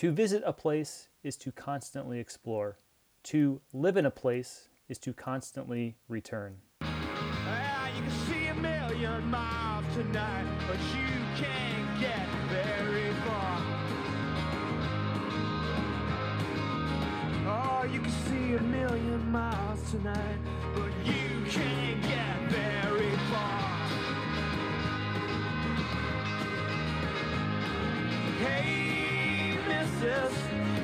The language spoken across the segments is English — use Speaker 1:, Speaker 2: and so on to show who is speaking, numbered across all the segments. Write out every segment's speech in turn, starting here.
Speaker 1: To visit a place is to constantly explore. To live in a place is to constantly return.
Speaker 2: Tonight, but you can't get very far. Oh, you can see a million miles tonight, but you can't get very far. Hey, Mrs.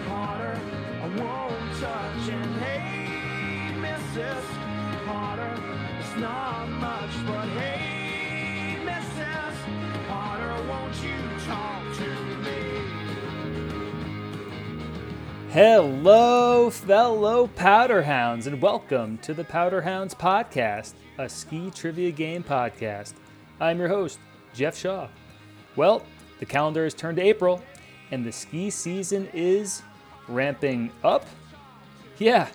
Speaker 2: Potter, I won't touch. And hey, Mrs. Potter, it's not much, but hey, Mrs. Potter, won't you talk to me?
Speaker 1: Hello, fellow Powder Hounds, and welcome to the Powder Hounds Podcast, a ski trivia game podcast. I'm your host, Jeff Shaw. Well, the calendar has turned to April, and the ski season is ramping up. Yeah,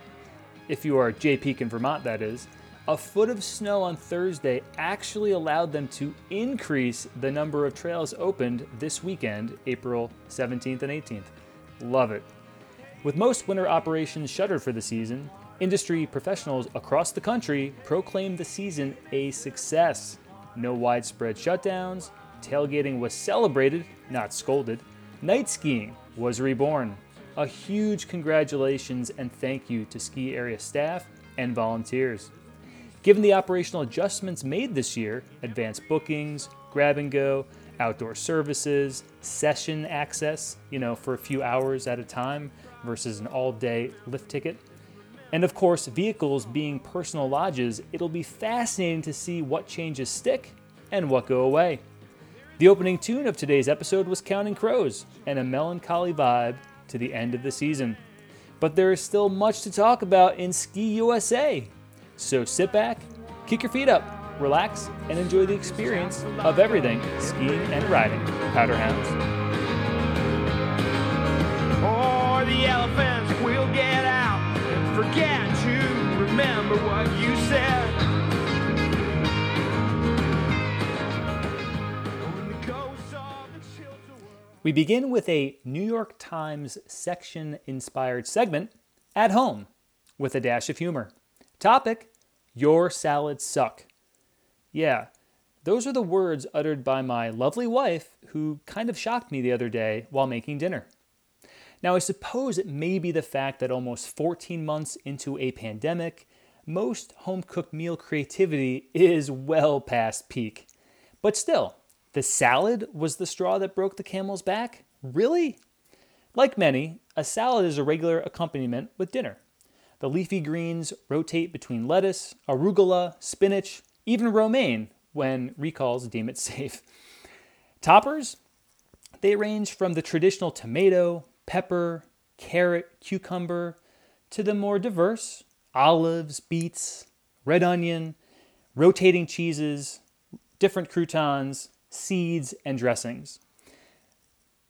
Speaker 1: if you are Jay Peak in Vermont, that is. A foot of snow on Thursday actually allowed them to increase the number of trails opened this weekend, April 17th and 18th. Love it. With most winter operations shuttered for the season, industry professionals across the country proclaimed the season a success. No widespread shutdowns, tailgating was celebrated, not scolded, night skiing was reborn. A huge congratulations and thank you to ski area staff and volunteers. Given the operational adjustments made this year, advanced bookings, grab and go, outdoor services, session access, you know, for a few hours at a time versus an all day lift ticket, and of course, vehicles being personal lodges, it'll be fascinating to see what changes stick and what go away. The opening tune of today's episode was Counting Crows and a melancholy vibe to the end of the season. But there is still much to talk about in Ski USA. So sit back, kick your feet up, relax, and enjoy the experience of everything skiing and riding. Powder We begin with a New York Times section inspired segment, At Home, with a dash of humor. Topic Your salads suck. Yeah, those are the words uttered by my lovely wife, who kind of shocked me the other day while making dinner. Now, I suppose it may be the fact that almost 14 months into a pandemic, most home cooked meal creativity is well past peak. But still, the salad was the straw that broke the camel's back? Really? Like many, a salad is a regular accompaniment with dinner. The leafy greens rotate between lettuce, arugula, spinach, even romaine when recalls deem it safe. Toppers? They range from the traditional tomato, pepper, carrot, cucumber, to the more diverse olives, beets, red onion, rotating cheeses, different croutons, seeds, and dressings.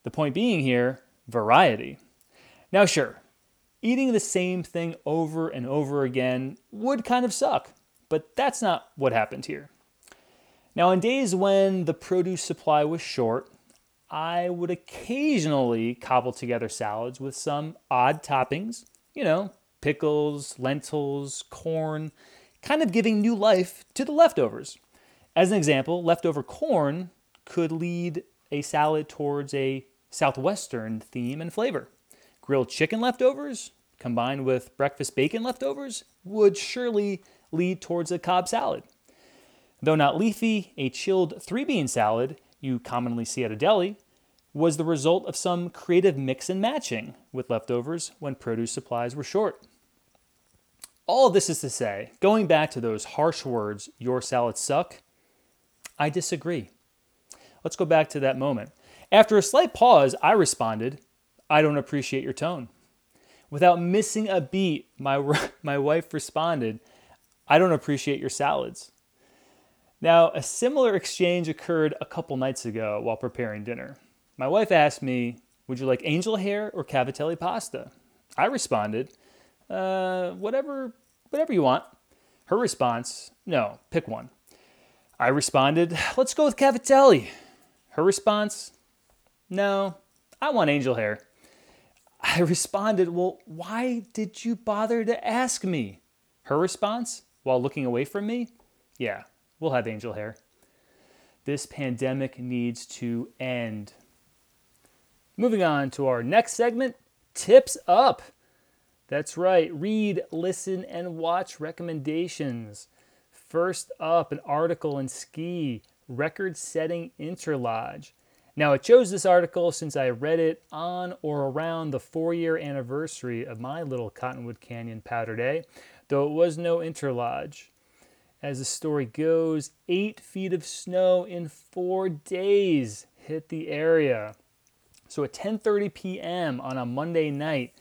Speaker 1: The point being here variety. Now, sure, eating the same thing over and over again would kind of suck, but that's not what happened here. Now, on days when the produce supply was short, I would occasionally cobble together salads with some odd toppings, you know, pickles, lentils, corn, kind of giving new life to the leftovers. As an example, leftover corn could lead a salad towards a southwestern theme and flavor. Grilled chicken leftovers combined with breakfast bacon leftovers would surely lead towards a Cobb salad. Though not leafy, a chilled three bean salad you commonly see at a deli was the result of some creative mix and matching with leftovers when produce supplies were short. All this is to say, going back to those harsh words, your salads suck, I disagree. Let's go back to that moment. After a slight pause, I responded, I don't appreciate your tone. Without missing a beat, my, my wife responded, I don't appreciate your salads. Now, a similar exchange occurred a couple nights ago while preparing dinner. My wife asked me, Would you like angel hair or cavatelli pasta? I responded, uh, whatever, whatever you want. Her response, No, pick one. I responded, Let's go with cavatelli. Her response, No, I want angel hair. I responded, Well, why did you bother to ask me? Her response, while looking away from me, Yeah, we'll have angel hair. This pandemic needs to end. Moving on to our next segment Tips Up. That's right, read, listen, and watch recommendations. First up, an article in Ski Record Setting Interlodge. Now, I chose this article since I read it on or around the four year anniversary of my little Cottonwood Canyon powder day, though it was no interlodge. As the story goes, eight feet of snow in four days hit the area. So at 10:30 p.m. on a Monday night,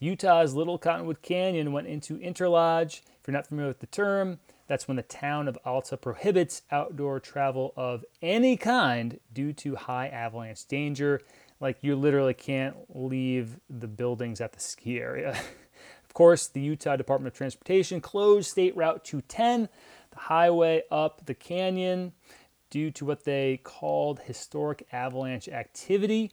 Speaker 1: Utah's Little Cottonwood Canyon went into interlodge. If you're not familiar with the term, that's when the town of Alta prohibits outdoor travel of any kind due to high avalanche danger. Like you literally can't leave the buildings at the ski area. of course, the Utah Department of Transportation closed State Route 210, the highway up the canyon, due to what they called historic avalanche activity.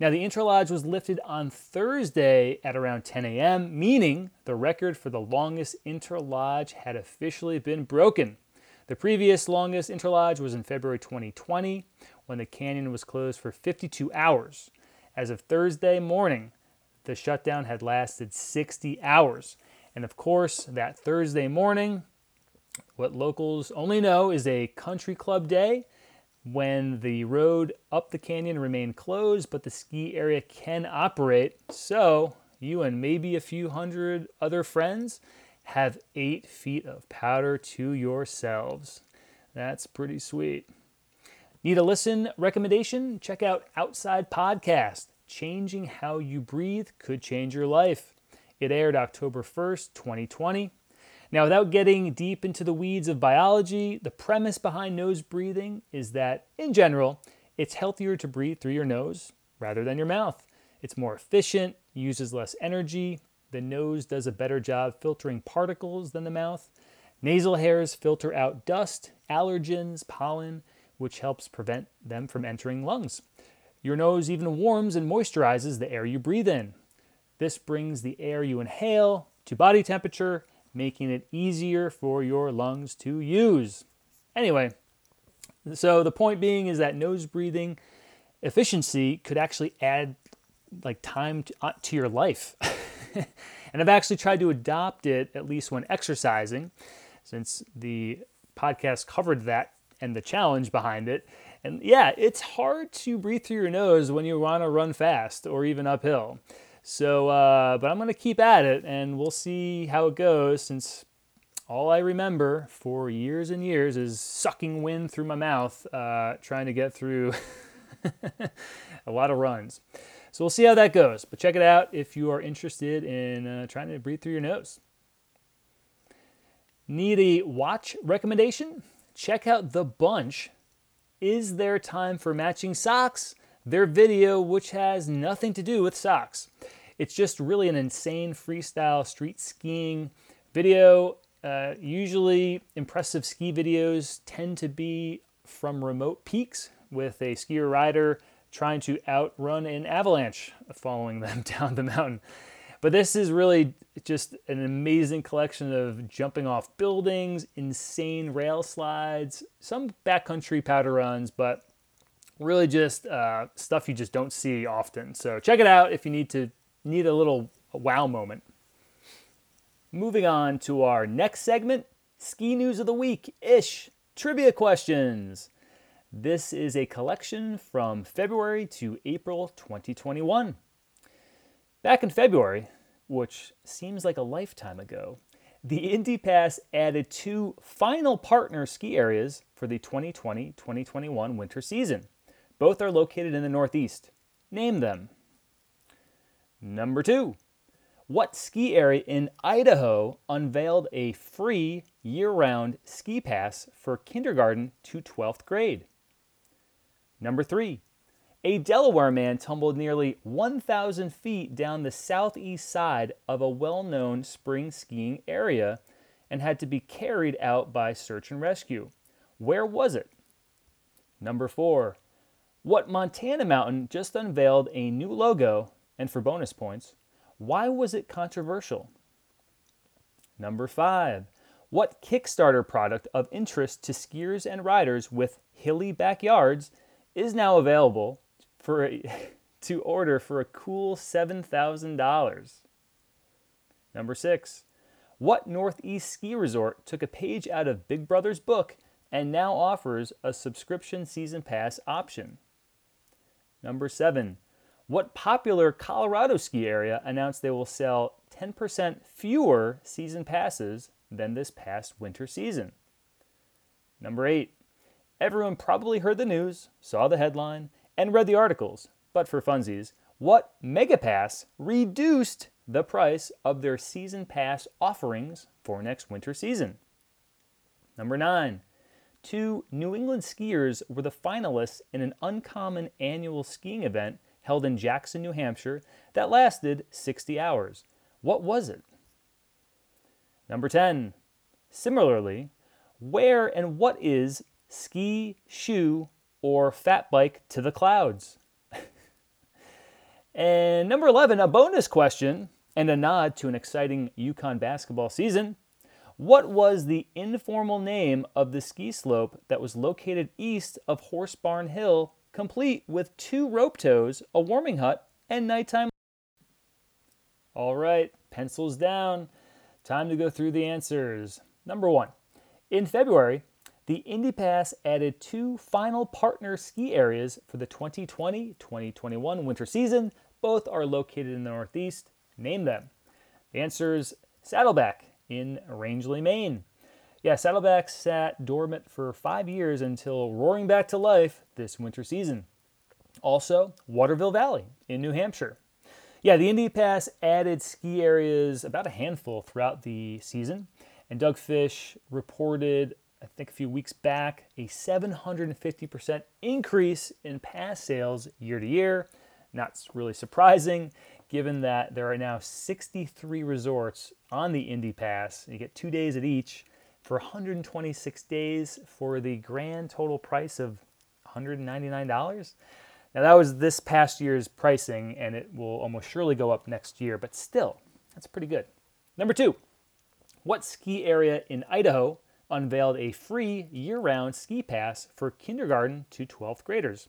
Speaker 1: Now, the interlodge was lifted on Thursday at around 10 a.m., meaning the record for the longest interlodge had officially been broken. The previous longest interlodge was in February 2020 when the canyon was closed for 52 hours. As of Thursday morning, the shutdown had lasted 60 hours. And of course, that Thursday morning, what locals only know is a country club day when the road up the canyon remained closed, but the ski area can operate. So you and maybe a few hundred other friends have eight feet of powder to yourselves. That's pretty sweet. Need a listen recommendation? Check out Outside Podcast. Changing How You Breathe could change your life. It aired October 1st, 2020. Now, without getting deep into the weeds of biology, the premise behind nose breathing is that, in general, it's healthier to breathe through your nose rather than your mouth. It's more efficient, uses less energy. The nose does a better job filtering particles than the mouth. Nasal hairs filter out dust, allergens, pollen, which helps prevent them from entering lungs. Your nose even warms and moisturizes the air you breathe in. This brings the air you inhale to body temperature making it easier for your lungs to use. Anyway, so the point being is that nose breathing efficiency could actually add like time to, uh, to your life. and I've actually tried to adopt it at least when exercising, since the podcast covered that and the challenge behind it. And yeah, it's hard to breathe through your nose when you want to run fast or even uphill. So, uh, but I'm going to keep at it and we'll see how it goes since all I remember for years and years is sucking wind through my mouth, uh, trying to get through a lot of runs. So we'll see how that goes. But check it out if you are interested in uh, trying to breathe through your nose. Need a watch recommendation? Check out The Bunch. Is there time for matching socks? Their video, which has nothing to do with socks. It's just really an insane freestyle street skiing video. Uh, usually, impressive ski videos tend to be from remote peaks with a skier rider trying to outrun an avalanche following them down the mountain. But this is really just an amazing collection of jumping off buildings, insane rail slides, some backcountry powder runs, but really just uh, stuff you just don't see often. So check it out if you need to need a little wow moment. Moving on to our next segment, ski news of the week ish trivia questions. This is a collection from February to April 2021. Back in February, which seems like a lifetime ago, the Indy Pass added two final partner ski areas for the 2020 2021 winter season. Both are located in the Northeast. Name them. Number two, what ski area in Idaho unveiled a free year round ski pass for kindergarten to 12th grade? Number three, a Delaware man tumbled nearly 1,000 feet down the southeast side of a well known spring skiing area and had to be carried out by search and rescue. Where was it? Number four, what Montana Mountain just unveiled a new logo, and for bonus points, Why was it controversial? Number five, what Kickstarter product of interest to skiers and riders with hilly backyards is now available for a, to order for a cool $7,000? Number six, what Northeast ski resort took a page out of Big Brother's book and now offers a subscription season pass option? Number seven, what popular Colorado ski area announced they will sell 10% fewer season passes than this past winter season? Number eight, everyone probably heard the news, saw the headline, and read the articles, but for funsies, what Megapass reduced the price of their season pass offerings for next winter season? Number nine, two New England skiers were the finalists in an uncommon annual skiing event held in Jackson, New Hampshire that lasted 60 hours. What was it? Number 10. Similarly, where and what is ski, shoe, or fat bike to the clouds? and number 11, a bonus question and a nod to an exciting UConn basketball season. What was the informal name of the ski slope that was located east of Horse Barn Hill, complete with two rope tows, a warming hut, and nighttime? All right, pencils down. Time to go through the answers. Number one, in February, the Indy Pass added two final partner ski areas for the 2020 2021 winter season. Both are located in the Northeast. Name them. The answer is Saddleback in Rangeley, Maine. Yeah, Saddleback sat dormant for five years until roaring back to life this winter season. Also, Waterville Valley in New Hampshire. Yeah, the Indy Pass added ski areas about a handful throughout the season, and Doug Fish reported, I think a few weeks back, a 750% increase in pass sales year to year. Not really surprising, given that there are now 63 resorts on the Indy Pass. You get two days at each for 126 days for the grand total price of $199. Now, that was this past year's pricing, and it will almost surely go up next year, but still, that's pretty good. Number two, what ski area in Idaho unveiled a free year round ski pass for kindergarten to 12th graders?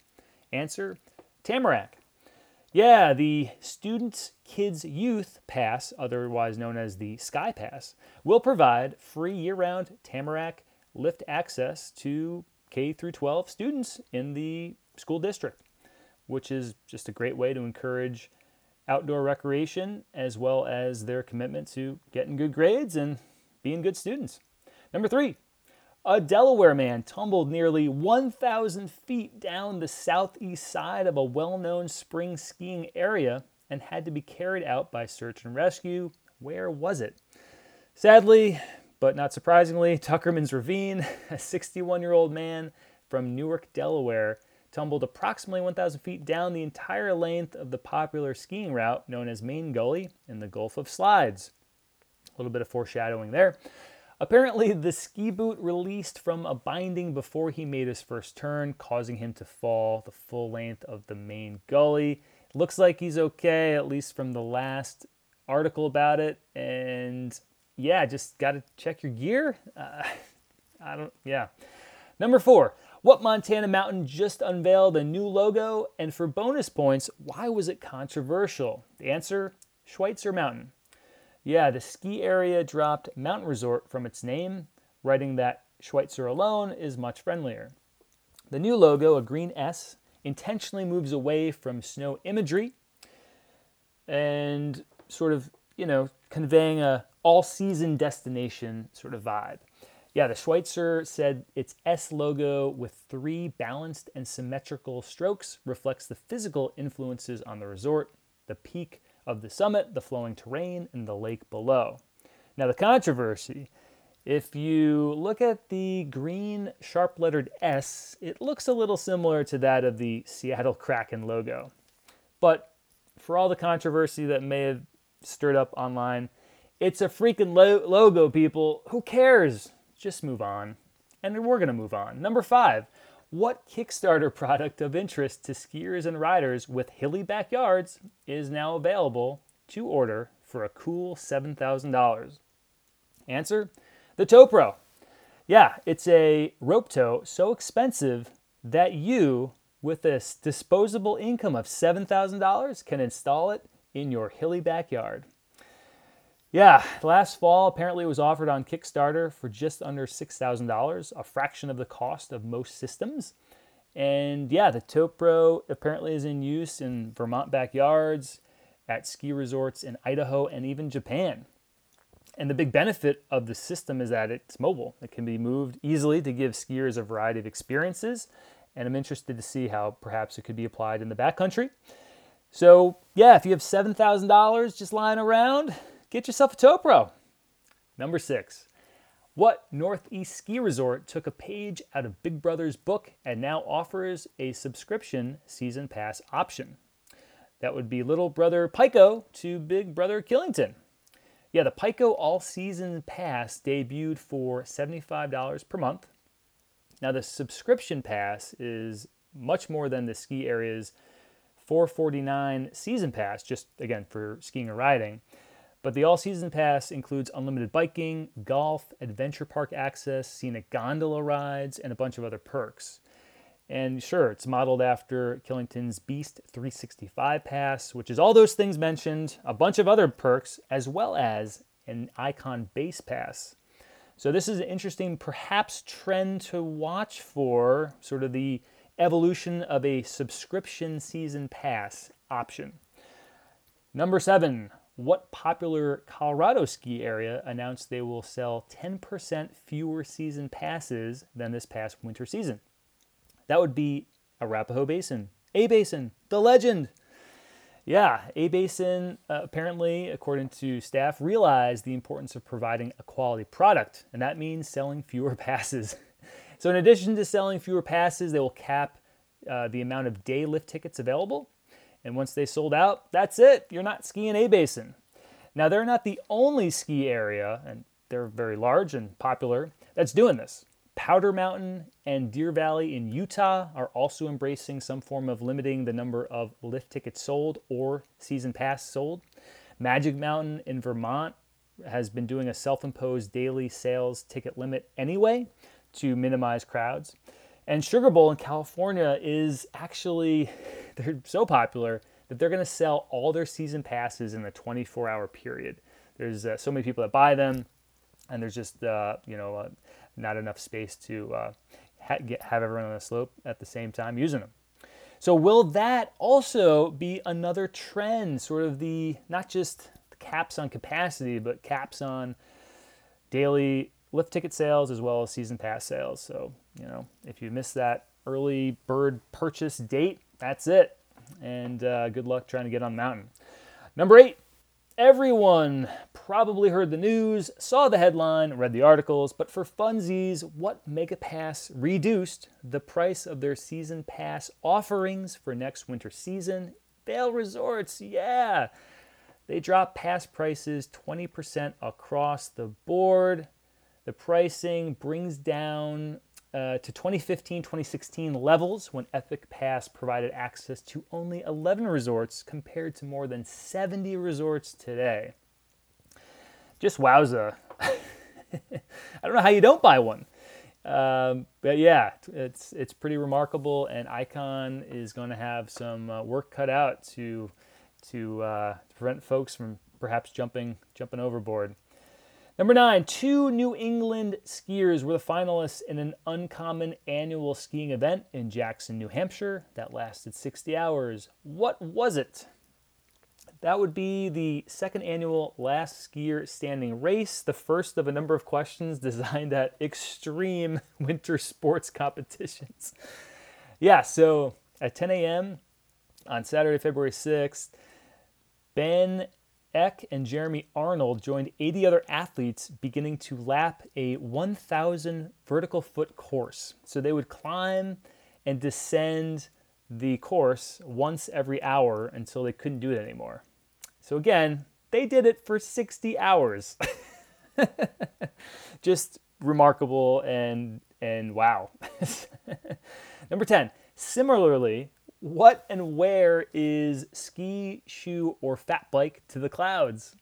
Speaker 1: Answer Tamarack. Yeah, the Students Kids Youth Pass, otherwise known as the Sky Pass, will provide free year round Tamarack lift access to K through 12 students in the school district which is just a great way to encourage outdoor recreation as well as their commitment to getting good grades and being good students. Number three, a Delaware man tumbled nearly 1,000 feet down the southeast side of a well known spring skiing area and had to be carried out by search and rescue. Where was it? Sadly, but not surprisingly, Tuckerman's Ravine, a 61 year old man from Newark, Delaware, tumbled approximately 1,000 feet down the entire length of the popular skiing route known as Main Gully in the Gulf of Slides. A little bit of foreshadowing there. Apparently, the ski boot released from a binding before he made his first turn, causing him to fall the full length of the main gully. Looks like he's okay, at least from the last article about it. And yeah, just got to check your gear. Uh, I don't, yeah. Number four, what Montana mountain just unveiled a new logo? And for bonus points, why was it controversial? The answer Schweitzer Mountain. Yeah, the ski area dropped mountain resort from its name, writing that Schweitzer alone is much friendlier. The new logo, a green S, intentionally moves away from snow imagery and sort of, you know, conveying a all season destination sort of vibe. Yeah, the Schweitzer said its S logo with three balanced and symmetrical strokes reflects the physical influences on the resort, the peak of the summit, the flowing terrain, and the lake below. Now, the controversy if you look at the green sharp lettered S, it looks a little similar to that of the Seattle Kraken logo. But for all the controversy that may have stirred up online, it's a freaking lo- logo, people. Who cares? just move on. And we're going to move on. Number five, what Kickstarter product of interest to skiers and riders with hilly backyards is now available to order for a cool $7,000? Answer the Tow Pro. Yeah, it's a rope tow so expensive that you, with a s- disposable income of $7,000, can install it in your hilly backyard. Yeah, last fall apparently it was offered on Kickstarter for just under $6,000, a fraction of the cost of most systems. And yeah, the Topro apparently is in use in Vermont backyards, at ski resorts in Idaho, and even Japan. And the big benefit of the system is that it's mobile. It can be moved easily to give skiers a variety of experiences. And I'm interested to see how perhaps it could be applied in the backcountry. So, yeah, if you have $7,000 just lying around, get yourself a Topro. Number six, what Northeast ski resort took a page out of Big Brother's book and now offers a subscription season pass option? That would be Little Brother Pico to Big Brother Killington. Yeah, the Pico All Season Pass debuted for $75 per month. Now, the subscription pass is much more than the ski area's 449 season pass, just again for skiing or riding. But the all season pass includes unlimited biking, golf, adventure park access, scenic gondola rides, and a bunch of other perks. And sure, it's modeled after Killington's Beast 365 pass, which is all those things mentioned, a bunch of other perks, as well as an Ikon base pass. So this is an interesting, perhaps, trend to watch for sort of the evolution of a subscription season pass option. Number seven, what popular Colorado ski area announced they will sell 10% fewer season passes than this past winter season? That would be Arapahoe Basin, A Basin, the legend. Yeah, A Basin uh, apparently, according to staff, realized the importance of providing a quality product, and that means selling fewer passes. So, in addition to selling fewer passes, they will cap uh, the amount of day lift tickets available. And once they sold out, that's it. You're not skiing A Basin. Now, they're not the only ski area, and they're very large and popular, that's doing this. Powder Mountain and Deer Valley in Utah are also embracing some form of limiting the number of lift tickets sold or season pass sold. Magic Mountain in Vermont has been doing a self imposed daily sales ticket limit anyway to minimize crowds. And Sugar Bowl in California is actually, they're so popular that they're going to sell all their season passes in a 24 hour period. There's uh, so many people that buy them, and there's just, uh, you know, uh, not enough space to uh, ha- get, have everyone on the slope at the same time using them. So, will that also be another trend? Sort of the not just caps on capacity, but caps on daily lift ticket sales as well as season pass sales. So, you know, if you miss that early bird purchase date, that's it. And uh, good luck trying to get on the mountain. Number eight, everyone probably heard the news, saw the headline, read the articles, but for funsies, what Mega Pass reduced the price of their season pass offerings for next winter season? Vail Resorts, yeah. They dropped pass prices 20% across the board. The pricing brings down uh, to 2015 2016 levels when Epic Pass provided access to only 11 resorts compared to more than 70 resorts today. Just wowza. I don't know how you don't buy one. Um, but yeah, it's it's pretty remarkable, and Ikon is going to have some uh, work cut out to to, uh, to prevent folks from perhaps jumping jumping overboard. Number nine, two New England skiers were the finalists in an uncommon annual skiing event in Jackson, New Hampshire that lasted 60 hours. What was it? That would be the second annual Last Skier Standing Race, the first of a number of questions designed at extreme winter sports competitions. Yeah, so at 10 a.m. on Saturday, February 6th, Ben Eck and Jeremy Arnold joined 80 other athletes beginning to lap a 1,000 vertical foot course. So they would climb and descend the course once every hour until they couldn't do it anymore. So again, they did it for 60 hours. Just remarkable and and wow. Number 10. Similarly, What and where is ski, shoe, or fat bike to the clouds?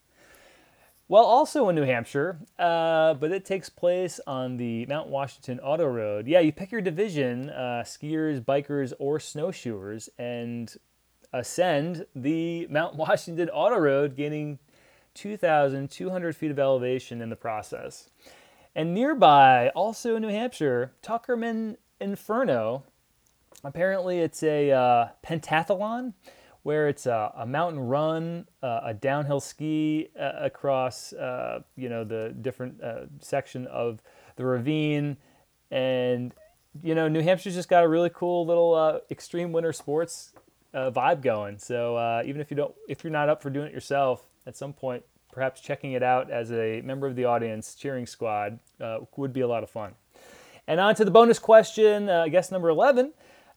Speaker 1: Well, also in New Hampshire, uh, but it takes place on the Mount Washington Auto Road. Yeah, you pick your division uh, skiers, bikers, or snowshoers and ascend the Mount Washington Auto Road, gaining 2,200 feet of elevation in the process. And nearby, also in New Hampshire, Tuckerman Inferno. Apparently, it's a uh, pentathlon where it's a, a mountain run, uh, a downhill ski uh, across, uh, you know, the different uh, section of the ravine, and you know, New Hampshire's just got a really cool little uh, extreme winter sports vibe going. So even if you don't, if you're not up for doing it yourself, at some point, perhaps checking it out as a member of the audience cheering squad would be a lot of fun. And on to the bonus question, guess number 11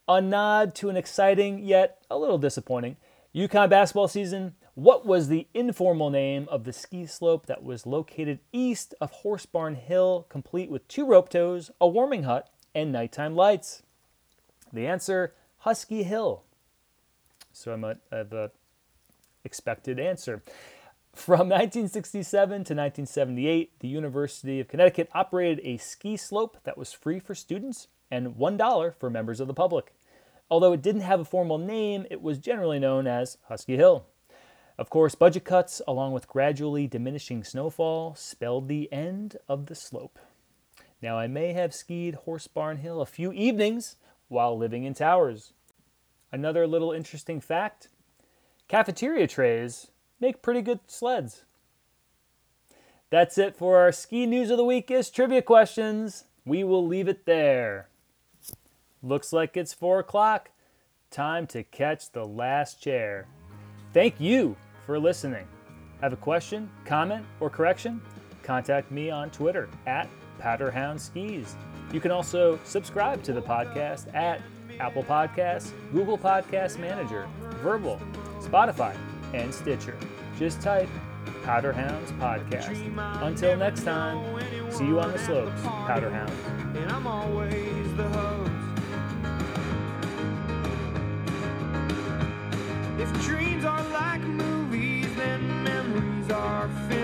Speaker 1: a nod to an exciting yet a little disappointing UConn basketball season. What was the informal name of the ski slope that was located east of Horse Barn Hill, complete with two rope tows, a warming hut, and nighttime lights? The answer Husky Hill. So I'm a, I have a expected answer. From 1967 to 1978, the University of Connecticut operated a ski slope that was free for students and $1 for members of the public. Although it didn't have a formal name, it was generally known as Husky Hill. Of course, budget cuts, along with gradually diminishing snowfall, spelled the end of the slope. Now, I may have skied Horse Barn Hill a few evenings while living in Towers. Another little interesting fact cafeteria trays make pretty good sleds. That's it for our ski news of the week is trivia questions. We will leave it there. Looks like it's 4 o'clock. Time to catch the last chair. Thank you for listening. Have a question, comment, or correction? Contact me on Twitter at PowderhoundSkis. You can also subscribe to the podcast at Apple Podcasts, Google Podcast Manager, Verbal, Spotify, and Stitcher. Just type Powderhounds Podcast. Until next time, see you on the slopes, Powderhound.
Speaker 2: dreams are like movies and memories are.